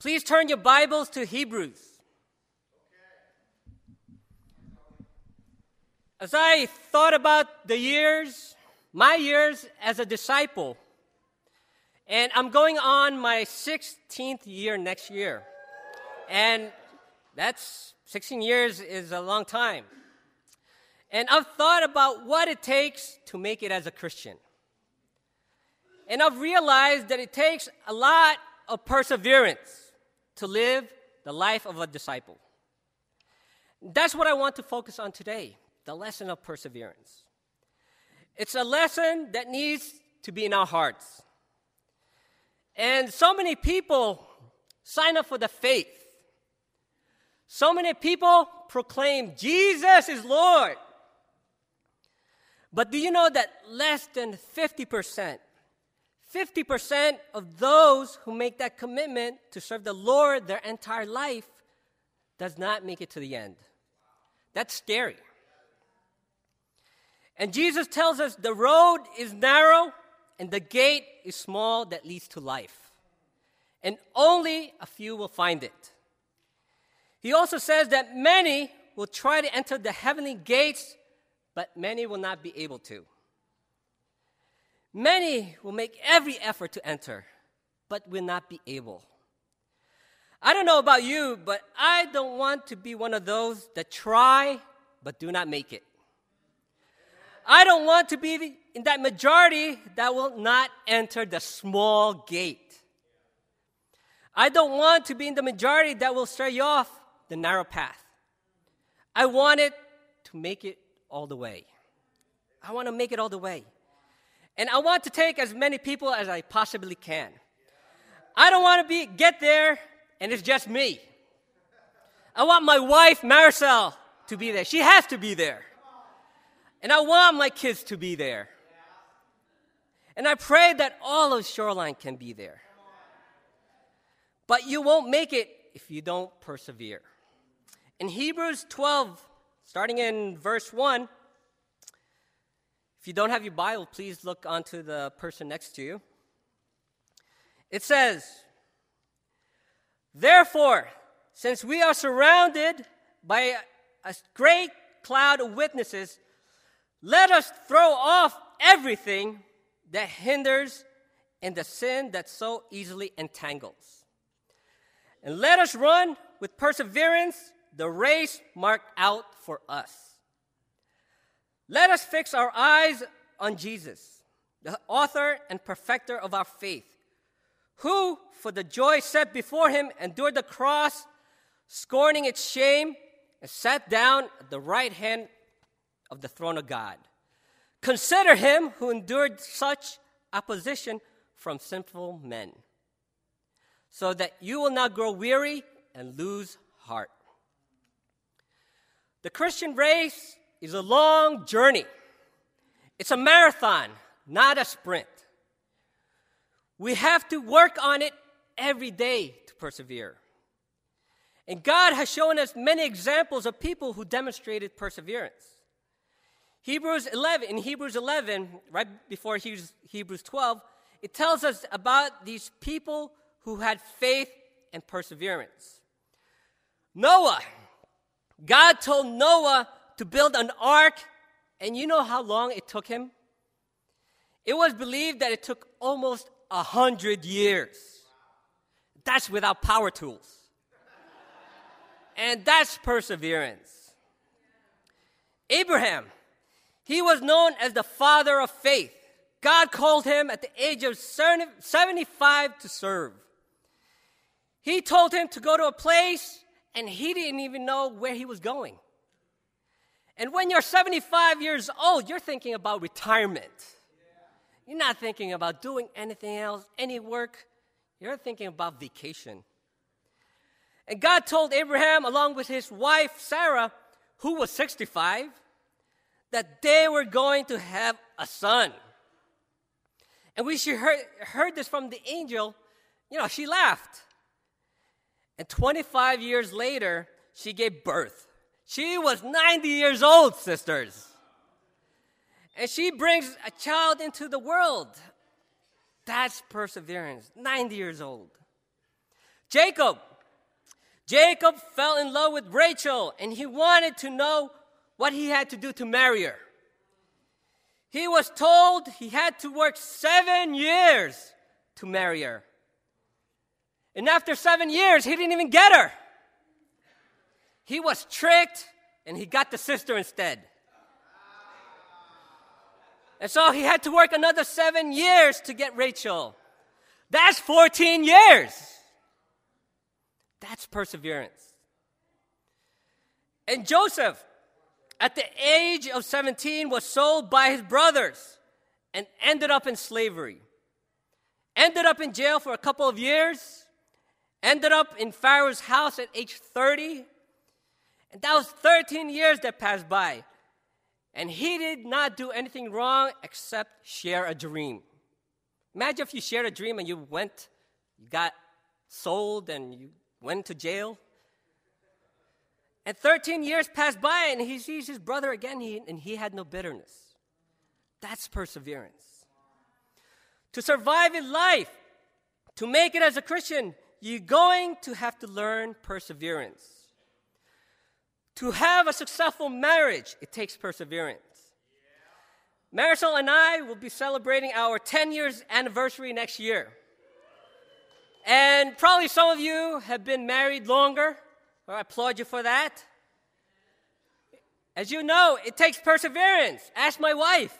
Please turn your Bibles to Hebrews. As I thought about the years, my years as a disciple, and I'm going on my 16th year next year. And that's 16 years is a long time. And I've thought about what it takes to make it as a Christian. And I've realized that it takes a lot of perseverance to live the life of a disciple. That's what I want to focus on today the lesson of perseverance. It's a lesson that needs to be in our hearts. And so many people sign up for the faith. So many people proclaim Jesus is Lord. But do you know that less than 50%, 50% of those who make that commitment to serve the Lord their entire life does not make it to the end? That's scary. And Jesus tells us the road is narrow and the gate is small that leads to life. And only a few will find it. He also says that many will try to enter the heavenly gates, but many will not be able to. Many will make every effort to enter, but will not be able. I don't know about you, but I don't want to be one of those that try but do not make it. I don't want to be in that majority that will not enter the small gate. I don't want to be in the majority that will stray off the narrow path. I want it to make it all the way. I want to make it all the way. And I want to take as many people as I possibly can. I don't want to be get there and it's just me. I want my wife Maricel to be there. She has to be there. And I want my kids to be there. And I pray that all of Shoreline can be there. But you won't make it if you don't persevere. In Hebrews 12, starting in verse 1, if you don't have your Bible, please look onto the person next to you. It says, Therefore, since we are surrounded by a great cloud of witnesses, let us throw off everything that hinders and the sin that so easily entangles. And let us run with perseverance the race marked out for us. Let us fix our eyes on Jesus, the author and perfecter of our faith, who, for the joy set before him, endured the cross, scorning its shame, and sat down at the right hand of the throne of God. Consider him who endured such opposition from sinful men, so that you will not grow weary and lose heart. The Christian race is a long journey. It's a marathon, not a sprint. We have to work on it every day to persevere. And God has shown us many examples of people who demonstrated perseverance. Hebrews 11, in Hebrews 11, right before Hebrews 12, it tells us about these people who had faith and perseverance. Noah, God told Noah to build an ark, and you know how long it took him? It was believed that it took almost a hundred years. That's without power tools. And that's perseverance. Abraham, he was known as the father of faith. God called him at the age of 75 to serve. He told him to go to a place, and he didn't even know where he was going. And when you're 75 years old, you're thinking about retirement. You're not thinking about doing anything else, any work. You're thinking about vacation. And God told Abraham, along with his wife Sarah, who was 65, that they were going to have a son. And when she heard, heard this from the angel, you know, she laughed. And 25 years later, she gave birth. She was 90 years old, sisters. And she brings a child into the world. That's perseverance, 90 years old. Jacob. Jacob fell in love with Rachel and he wanted to know what he had to do to marry her. He was told he had to work seven years to marry her. And after seven years, he didn't even get her. He was tricked and he got the sister instead. And so he had to work another seven years to get Rachel. That's 14 years. That's perseverance. And Joseph, at the age of 17, was sold by his brothers and ended up in slavery. Ended up in jail for a couple of years. Ended up in Pharaoh's house at age 30. And that was 13 years that passed by. And he did not do anything wrong except share a dream. Imagine if you shared a dream and you went, you got sold, and you went to jail. And 13 years passed by, and he sees his brother again, and he had no bitterness. That's perseverance. To survive in life, to make it as a Christian, you're going to have to learn perseverance. To have a successful marriage, it takes perseverance. Marisol and I will be celebrating our 10 years anniversary next year. And probably some of you have been married longer. Well, I applaud you for that. As you know, it takes perseverance. Ask my wife.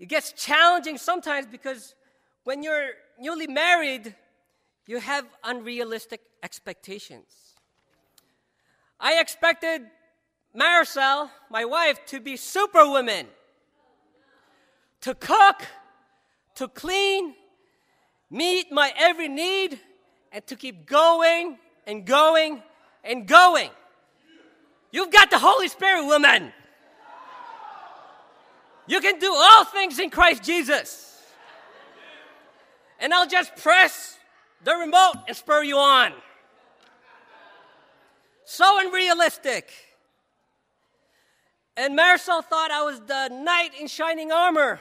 It gets challenging sometimes because when you're newly married, you have unrealistic expectations. I expected Marisol, my wife, to be superwoman, to cook, to clean, meet my every need, and to keep going and going and going. You've got the Holy Spirit, woman. You can do all things in Christ Jesus. And I'll just press the remote and spur you on. So unrealistic. And Marisol thought I was the knight in shining armor,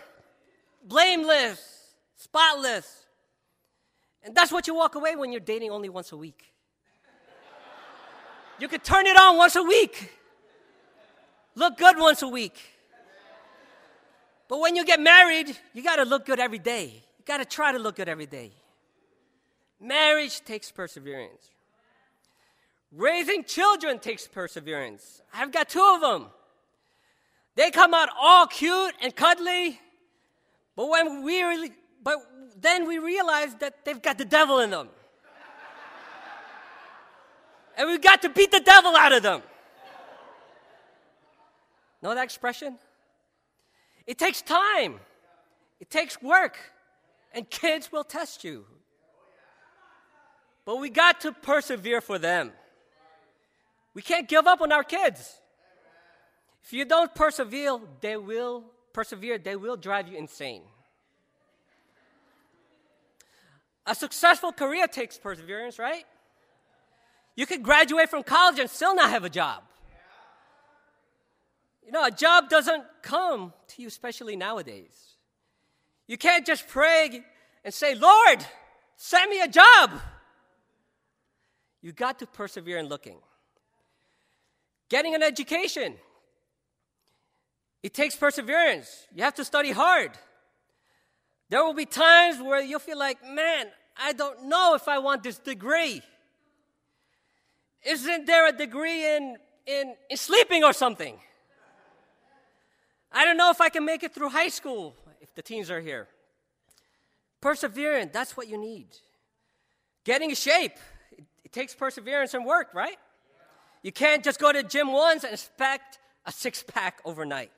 blameless, spotless. And that's what you walk away when you're dating only once a week. You could turn it on once a week, look good once a week. But when you get married, you got to look good every day. You got to try to look good every day. Marriage takes perseverance. Raising children takes perseverance. I've got two of them. They come out all cute and cuddly, but when we really, but then we realize that they've got the devil in them. and we've got to beat the devil out of them. Know that expression? It takes time. It takes work. And kids will test you. But we got to persevere for them. We can't give up on our kids. If you don't persevere, they will persevere, they will drive you insane. A successful career takes perseverance, right? You could graduate from college and still not have a job. You know, a job doesn't come to you, especially nowadays. You can't just pray and say, Lord, send me a job. You got to persevere in looking. Getting an education, it takes perseverance. You have to study hard. There will be times where you'll feel like, man, I don't know if I want this degree. Isn't there a degree in, in, in sleeping or something? I don't know if I can make it through high school if the teens are here. Perseverance, that's what you need. Getting in shape, it, it takes perseverance and work, right? You can't just go to gym once and expect a six pack overnight.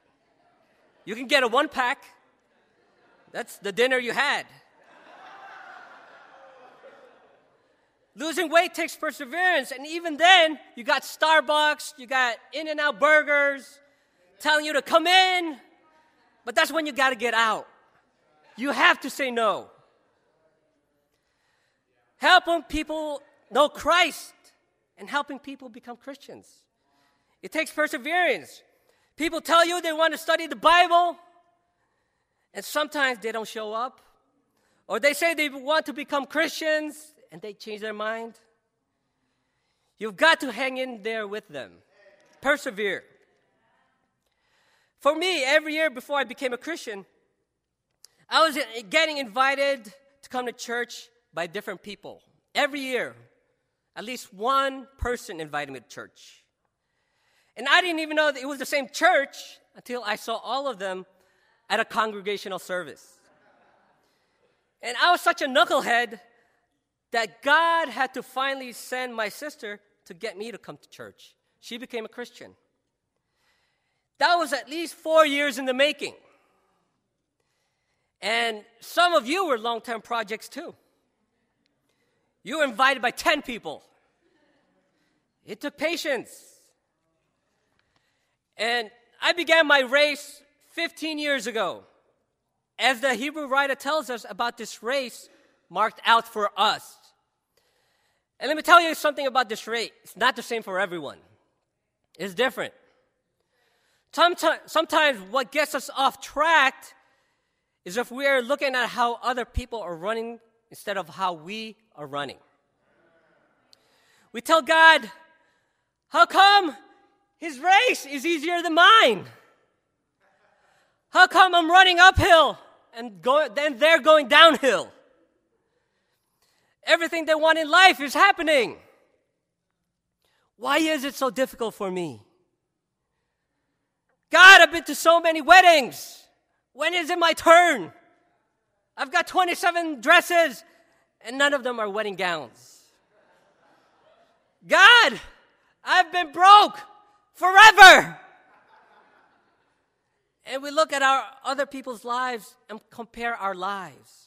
You can get a one pack. That's the dinner you had. Losing weight takes perseverance, and even then, you got Starbucks, you got In N Out burgers telling you to come in, but that's when you got to get out. You have to say no. Helping people know Christ and helping people become Christians. It takes perseverance. People tell you they want to study the Bible, and sometimes they don't show up. Or they say they want to become Christians, and they change their mind. You've got to hang in there with them, persevere. For me, every year before I became a Christian, I was getting invited to come to church by different people. Every year, at least one person invited me to church. And I didn't even know that it was the same church until I saw all of them at a congregational service. And I was such a knucklehead that God had to finally send my sister to get me to come to church. She became a Christian. That was at least four years in the making. And some of you were long term projects too. You were invited by 10 people. It took patience. And I began my race 15 years ago. As the Hebrew writer tells us about this race marked out for us. And let me tell you something about this race. It's not the same for everyone, it's different. Sometimes, what gets us off track is if we are looking at how other people are running instead of how we are running. We tell God, How come his race is easier than mine? How come I'm running uphill and go, then they're going downhill? Everything they want in life is happening. Why is it so difficult for me? God, I've been to so many weddings. When is it my turn? I've got 27 dresses, and none of them are wedding gowns. God, I've been broke forever. And we look at our other people's lives and compare our lives.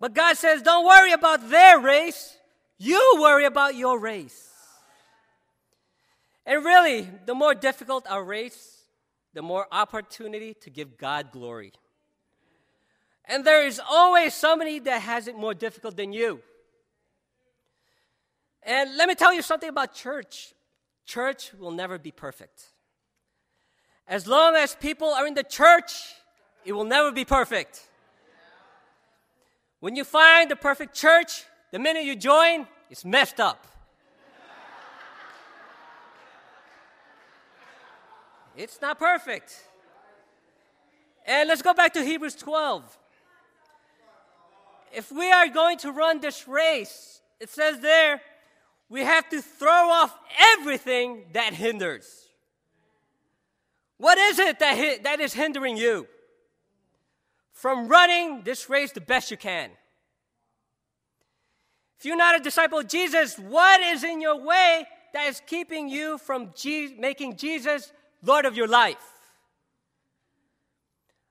But God says, don't worry about their race. You worry about your race. And really, the more difficult our race, the more opportunity to give God glory. And there is always somebody that has it more difficult than you. And let me tell you something about church church will never be perfect. As long as people are in the church, it will never be perfect. When you find the perfect church, the minute you join, it's messed up. it's not perfect. And let's go back to Hebrews 12. If we are going to run this race, it says there, we have to throw off everything that hinders. What is it that, that is hindering you? from running this race the best you can. If you're not a disciple of Jesus, what is in your way that is keeping you from Je- making Jesus Lord of your life?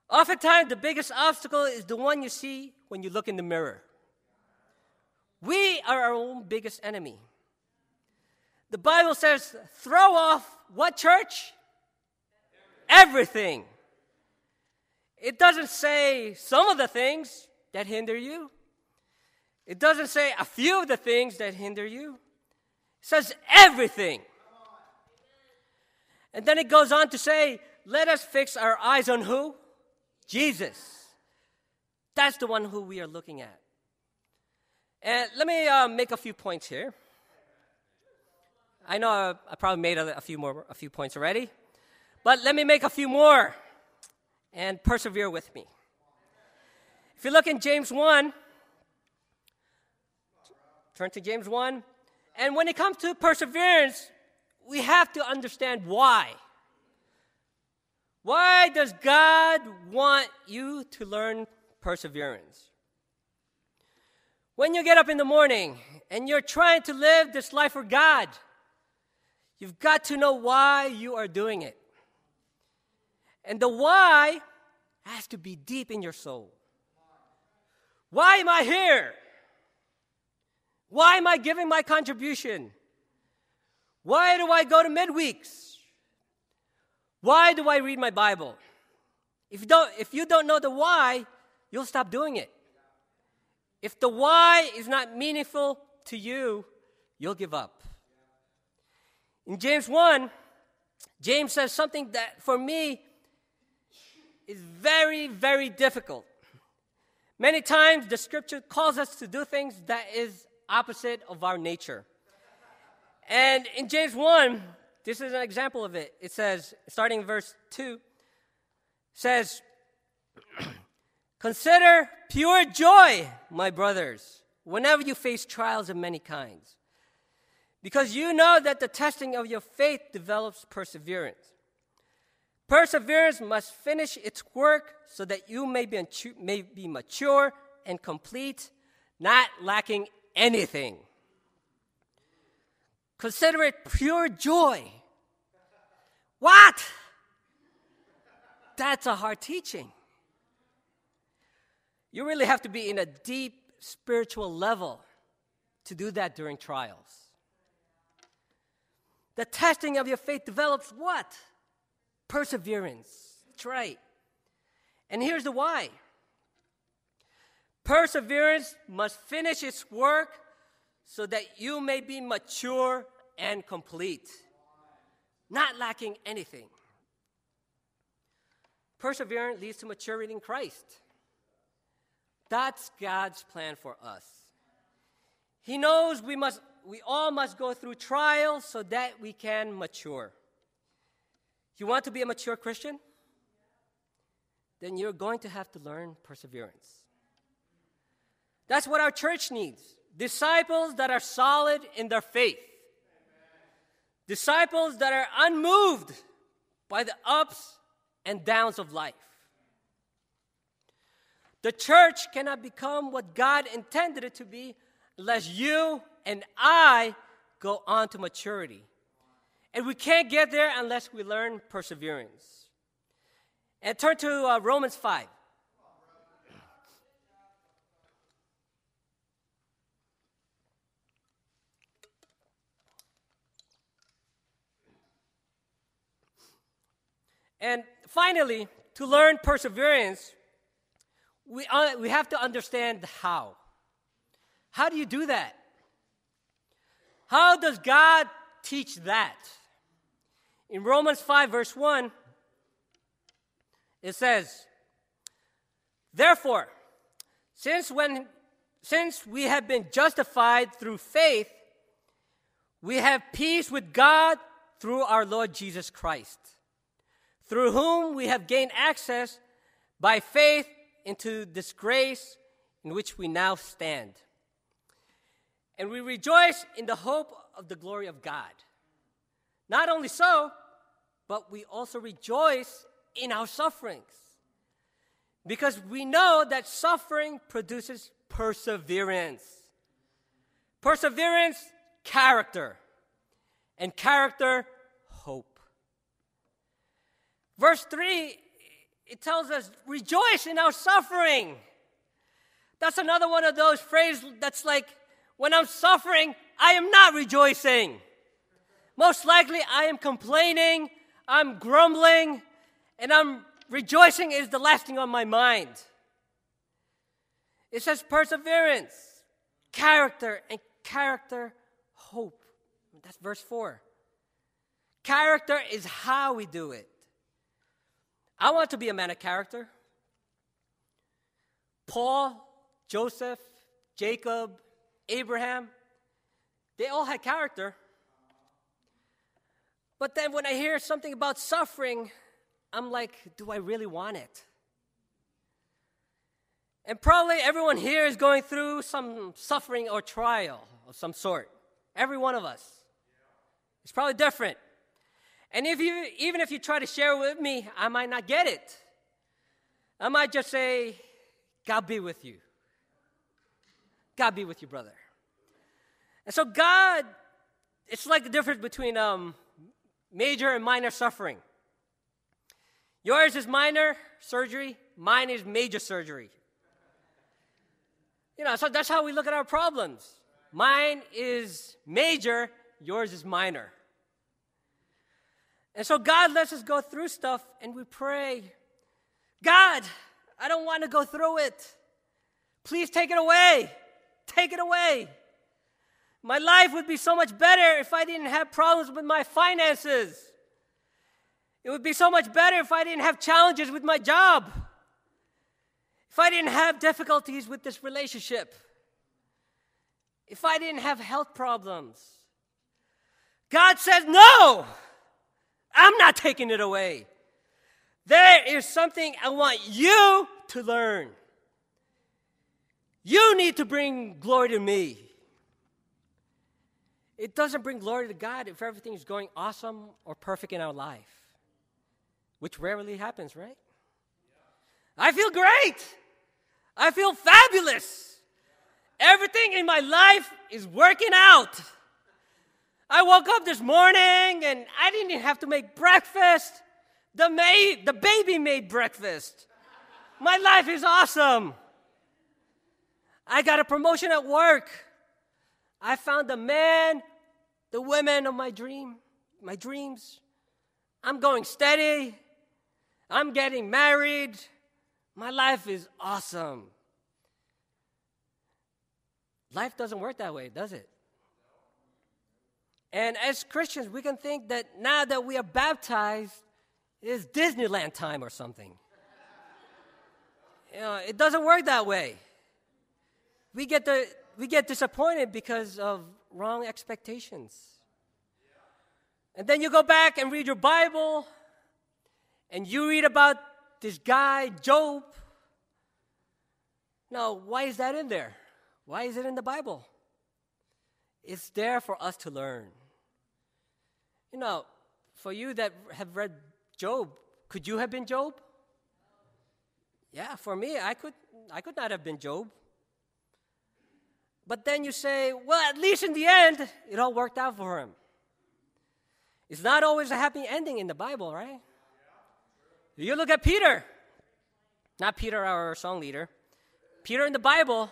Oftentimes, the biggest obstacle is the one you see when you look in the mirror. We are our own biggest enemy. The Bible says, throw off what church? Everything. It doesn't say some of the things that hinder you. It doesn't say a few of the things that hinder you. It says everything. And then it goes on to say, let us fix our eyes on who? Jesus. That's the one who we are looking at. And let me uh, make a few points here. I know I, probably made a, a, few more, a few points already, but let me make a few more and persevere with me. If you look in James 1, turn to James 1, and when it comes to perseverance, we have to understand why. Why does God want you to learn perseverance? When you get up in the morning and you're trying to live this life for God, you've got to know why you are doing it. And the why has to be deep in your soul. Why am I here? Why am I giving my contribution? Why do I go to midweeks? Why do I read my Bible? If you don't, if you don't know the why, you'll stop doing it. If the why is not meaningful to you, you'll give up. In James 1, James says something that for me is very, very difficult. Many times the scripture calls us to do things that is opposite of our nature. And in James 1, this is an example of it. It says, starting in verse 2, says, Consider pure joy, my brothers, whenever you face trials of many kinds, because you know that the testing of your faith develops perseverance. Perseverance must finish its work so that you may be, may be mature and complete, not lacking anything. Consider it pure joy. What? That's a hard teaching. You really have to be in a deep spiritual level to do that during trials. The testing of your faith develops what? Perseverance. That's right. And here's the why perseverance must finish its work so that you may be mature and complete, not lacking anything. Perseverance leads to maturity in Christ. That's God's plan for us. He knows we must we all must go through trials so that we can mature. You want to be a mature Christian? Then you're going to have to learn perseverance. That's what our church needs disciples that are solid in their faith, disciples that are unmoved by the ups and downs of life. The church cannot become what God intended it to be unless you and I go on to maturity. And we can't get there unless we learn perseverance. And turn to uh, Romans 5. And finally, to learn perseverance, we, uh, we have to understand how. How do you do that? How does God teach that? In Romans 5, verse 1, it says, Therefore, since, when, since we have been justified through faith, we have peace with God through our Lord Jesus Christ, through whom we have gained access by faith into this grace in which we now stand. And we rejoice in the hope of the glory of God. Not only so, but we also rejoice in our sufferings. Because we know that suffering produces perseverance. Perseverance, character. And character, hope. Verse 3, it tells us, rejoice in our suffering. That's another one of those phrases that's like, when I'm suffering, I am not rejoicing. Most likely, I am complaining, I'm grumbling, and I'm rejoicing is the last thing on my mind. It says perseverance, character, and character, hope. That's verse 4. Character is how we do it. I want to be a man of character. Paul, Joseph, Jacob, Abraham, they all had character. But then when I hear something about suffering, I'm like, do I really want it? And probably everyone here is going through some suffering or trial of some sort. Every one of us. It's probably different. And if you, even if you try to share with me, I might not get it. I might just say, God be with you. God be with you, brother. And so, God, it's like the difference between um, major and minor suffering. Yours is minor surgery, mine is major surgery. You know, so that's how we look at our problems. Mine is major, yours is minor. And so God lets us go through stuff and we pray, God, I don't want to go through it. Please take it away. Take it away. My life would be so much better if I didn't have problems with my finances. It would be so much better if I didn't have challenges with my job. if I didn't have difficulties with this relationship, if I didn't have health problems, God says, No, I'm not taking it away. There is something I want you to learn. You need to bring glory to me. It doesn't bring glory to God if everything is going awesome or perfect in our life, which rarely happens, right? I feel great. I feel fabulous. Everything in my life is working out. I woke up this morning and I didn't even have to make breakfast. The the baby made breakfast. My life is awesome. I got a promotion at work. I found the man, the women of my dream, my dreams. I'm going steady. I'm getting married. My life is awesome. Life doesn't work that way, does it? And as Christians, we can think that now that we are baptized, it's Disneyland time or something. You know, it doesn't work that way. We get, the, we get disappointed because of wrong expectations. And then you go back and read your Bible, and you read about this guy, Job. Now, why is that in there? Why is it in the Bible? It's there for us to learn. You know, for you that have read Job, could you have been Job? Yeah, for me, I could, I could not have been Job. But then you say, well, at least in the end, it all worked out for him. It's not always a happy ending in the Bible, right? You look at Peter, not Peter, our song leader. Peter in the Bible,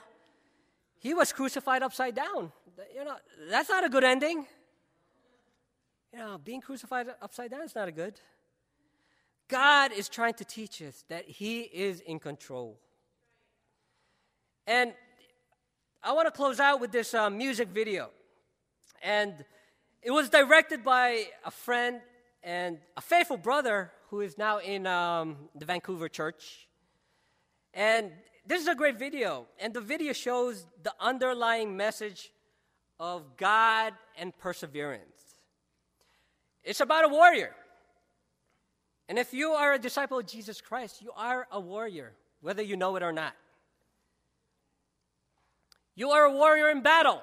he was crucified upside down. You know, that's not a good ending. You know, being crucified upside down is not a good. God is trying to teach us that He is in control. And I want to close out with this uh, music video. And it was directed by a friend and a faithful brother who is now in um, the Vancouver church. And this is a great video. And the video shows the underlying message of God and perseverance. It's about a warrior. And if you are a disciple of Jesus Christ, you are a warrior, whether you know it or not. You are a warrior in battle.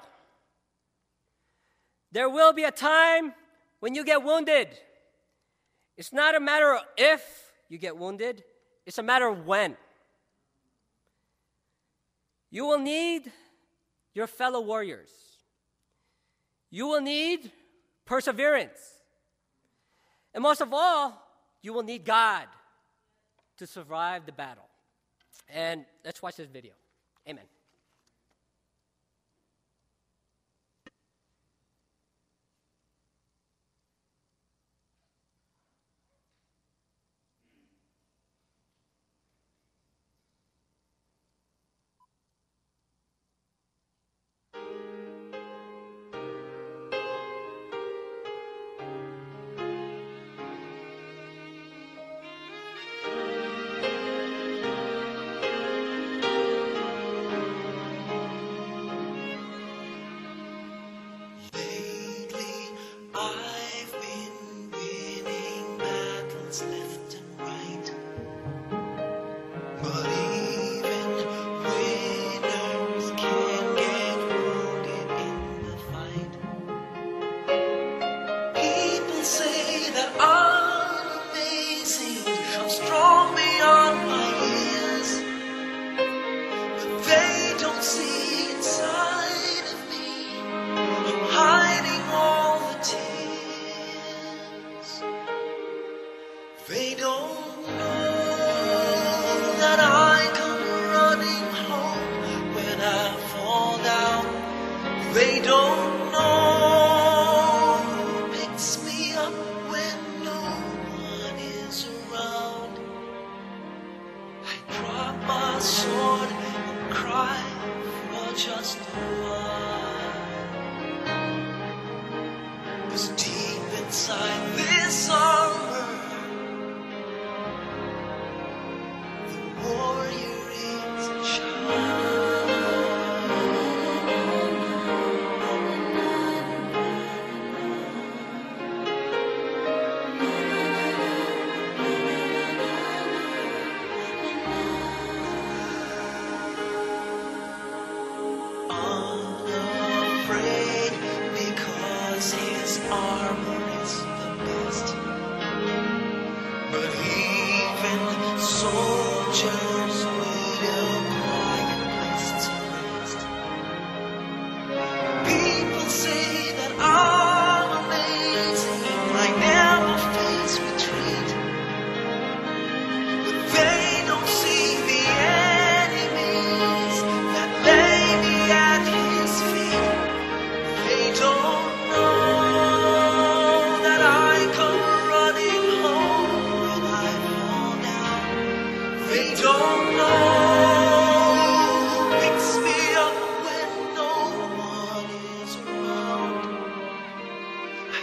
There will be a time when you get wounded. It's not a matter of if you get wounded, it's a matter of when. You will need your fellow warriors. You will need perseverance. And most of all, you will need God to survive the battle. And let's watch this video. Amen.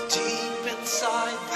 deep inside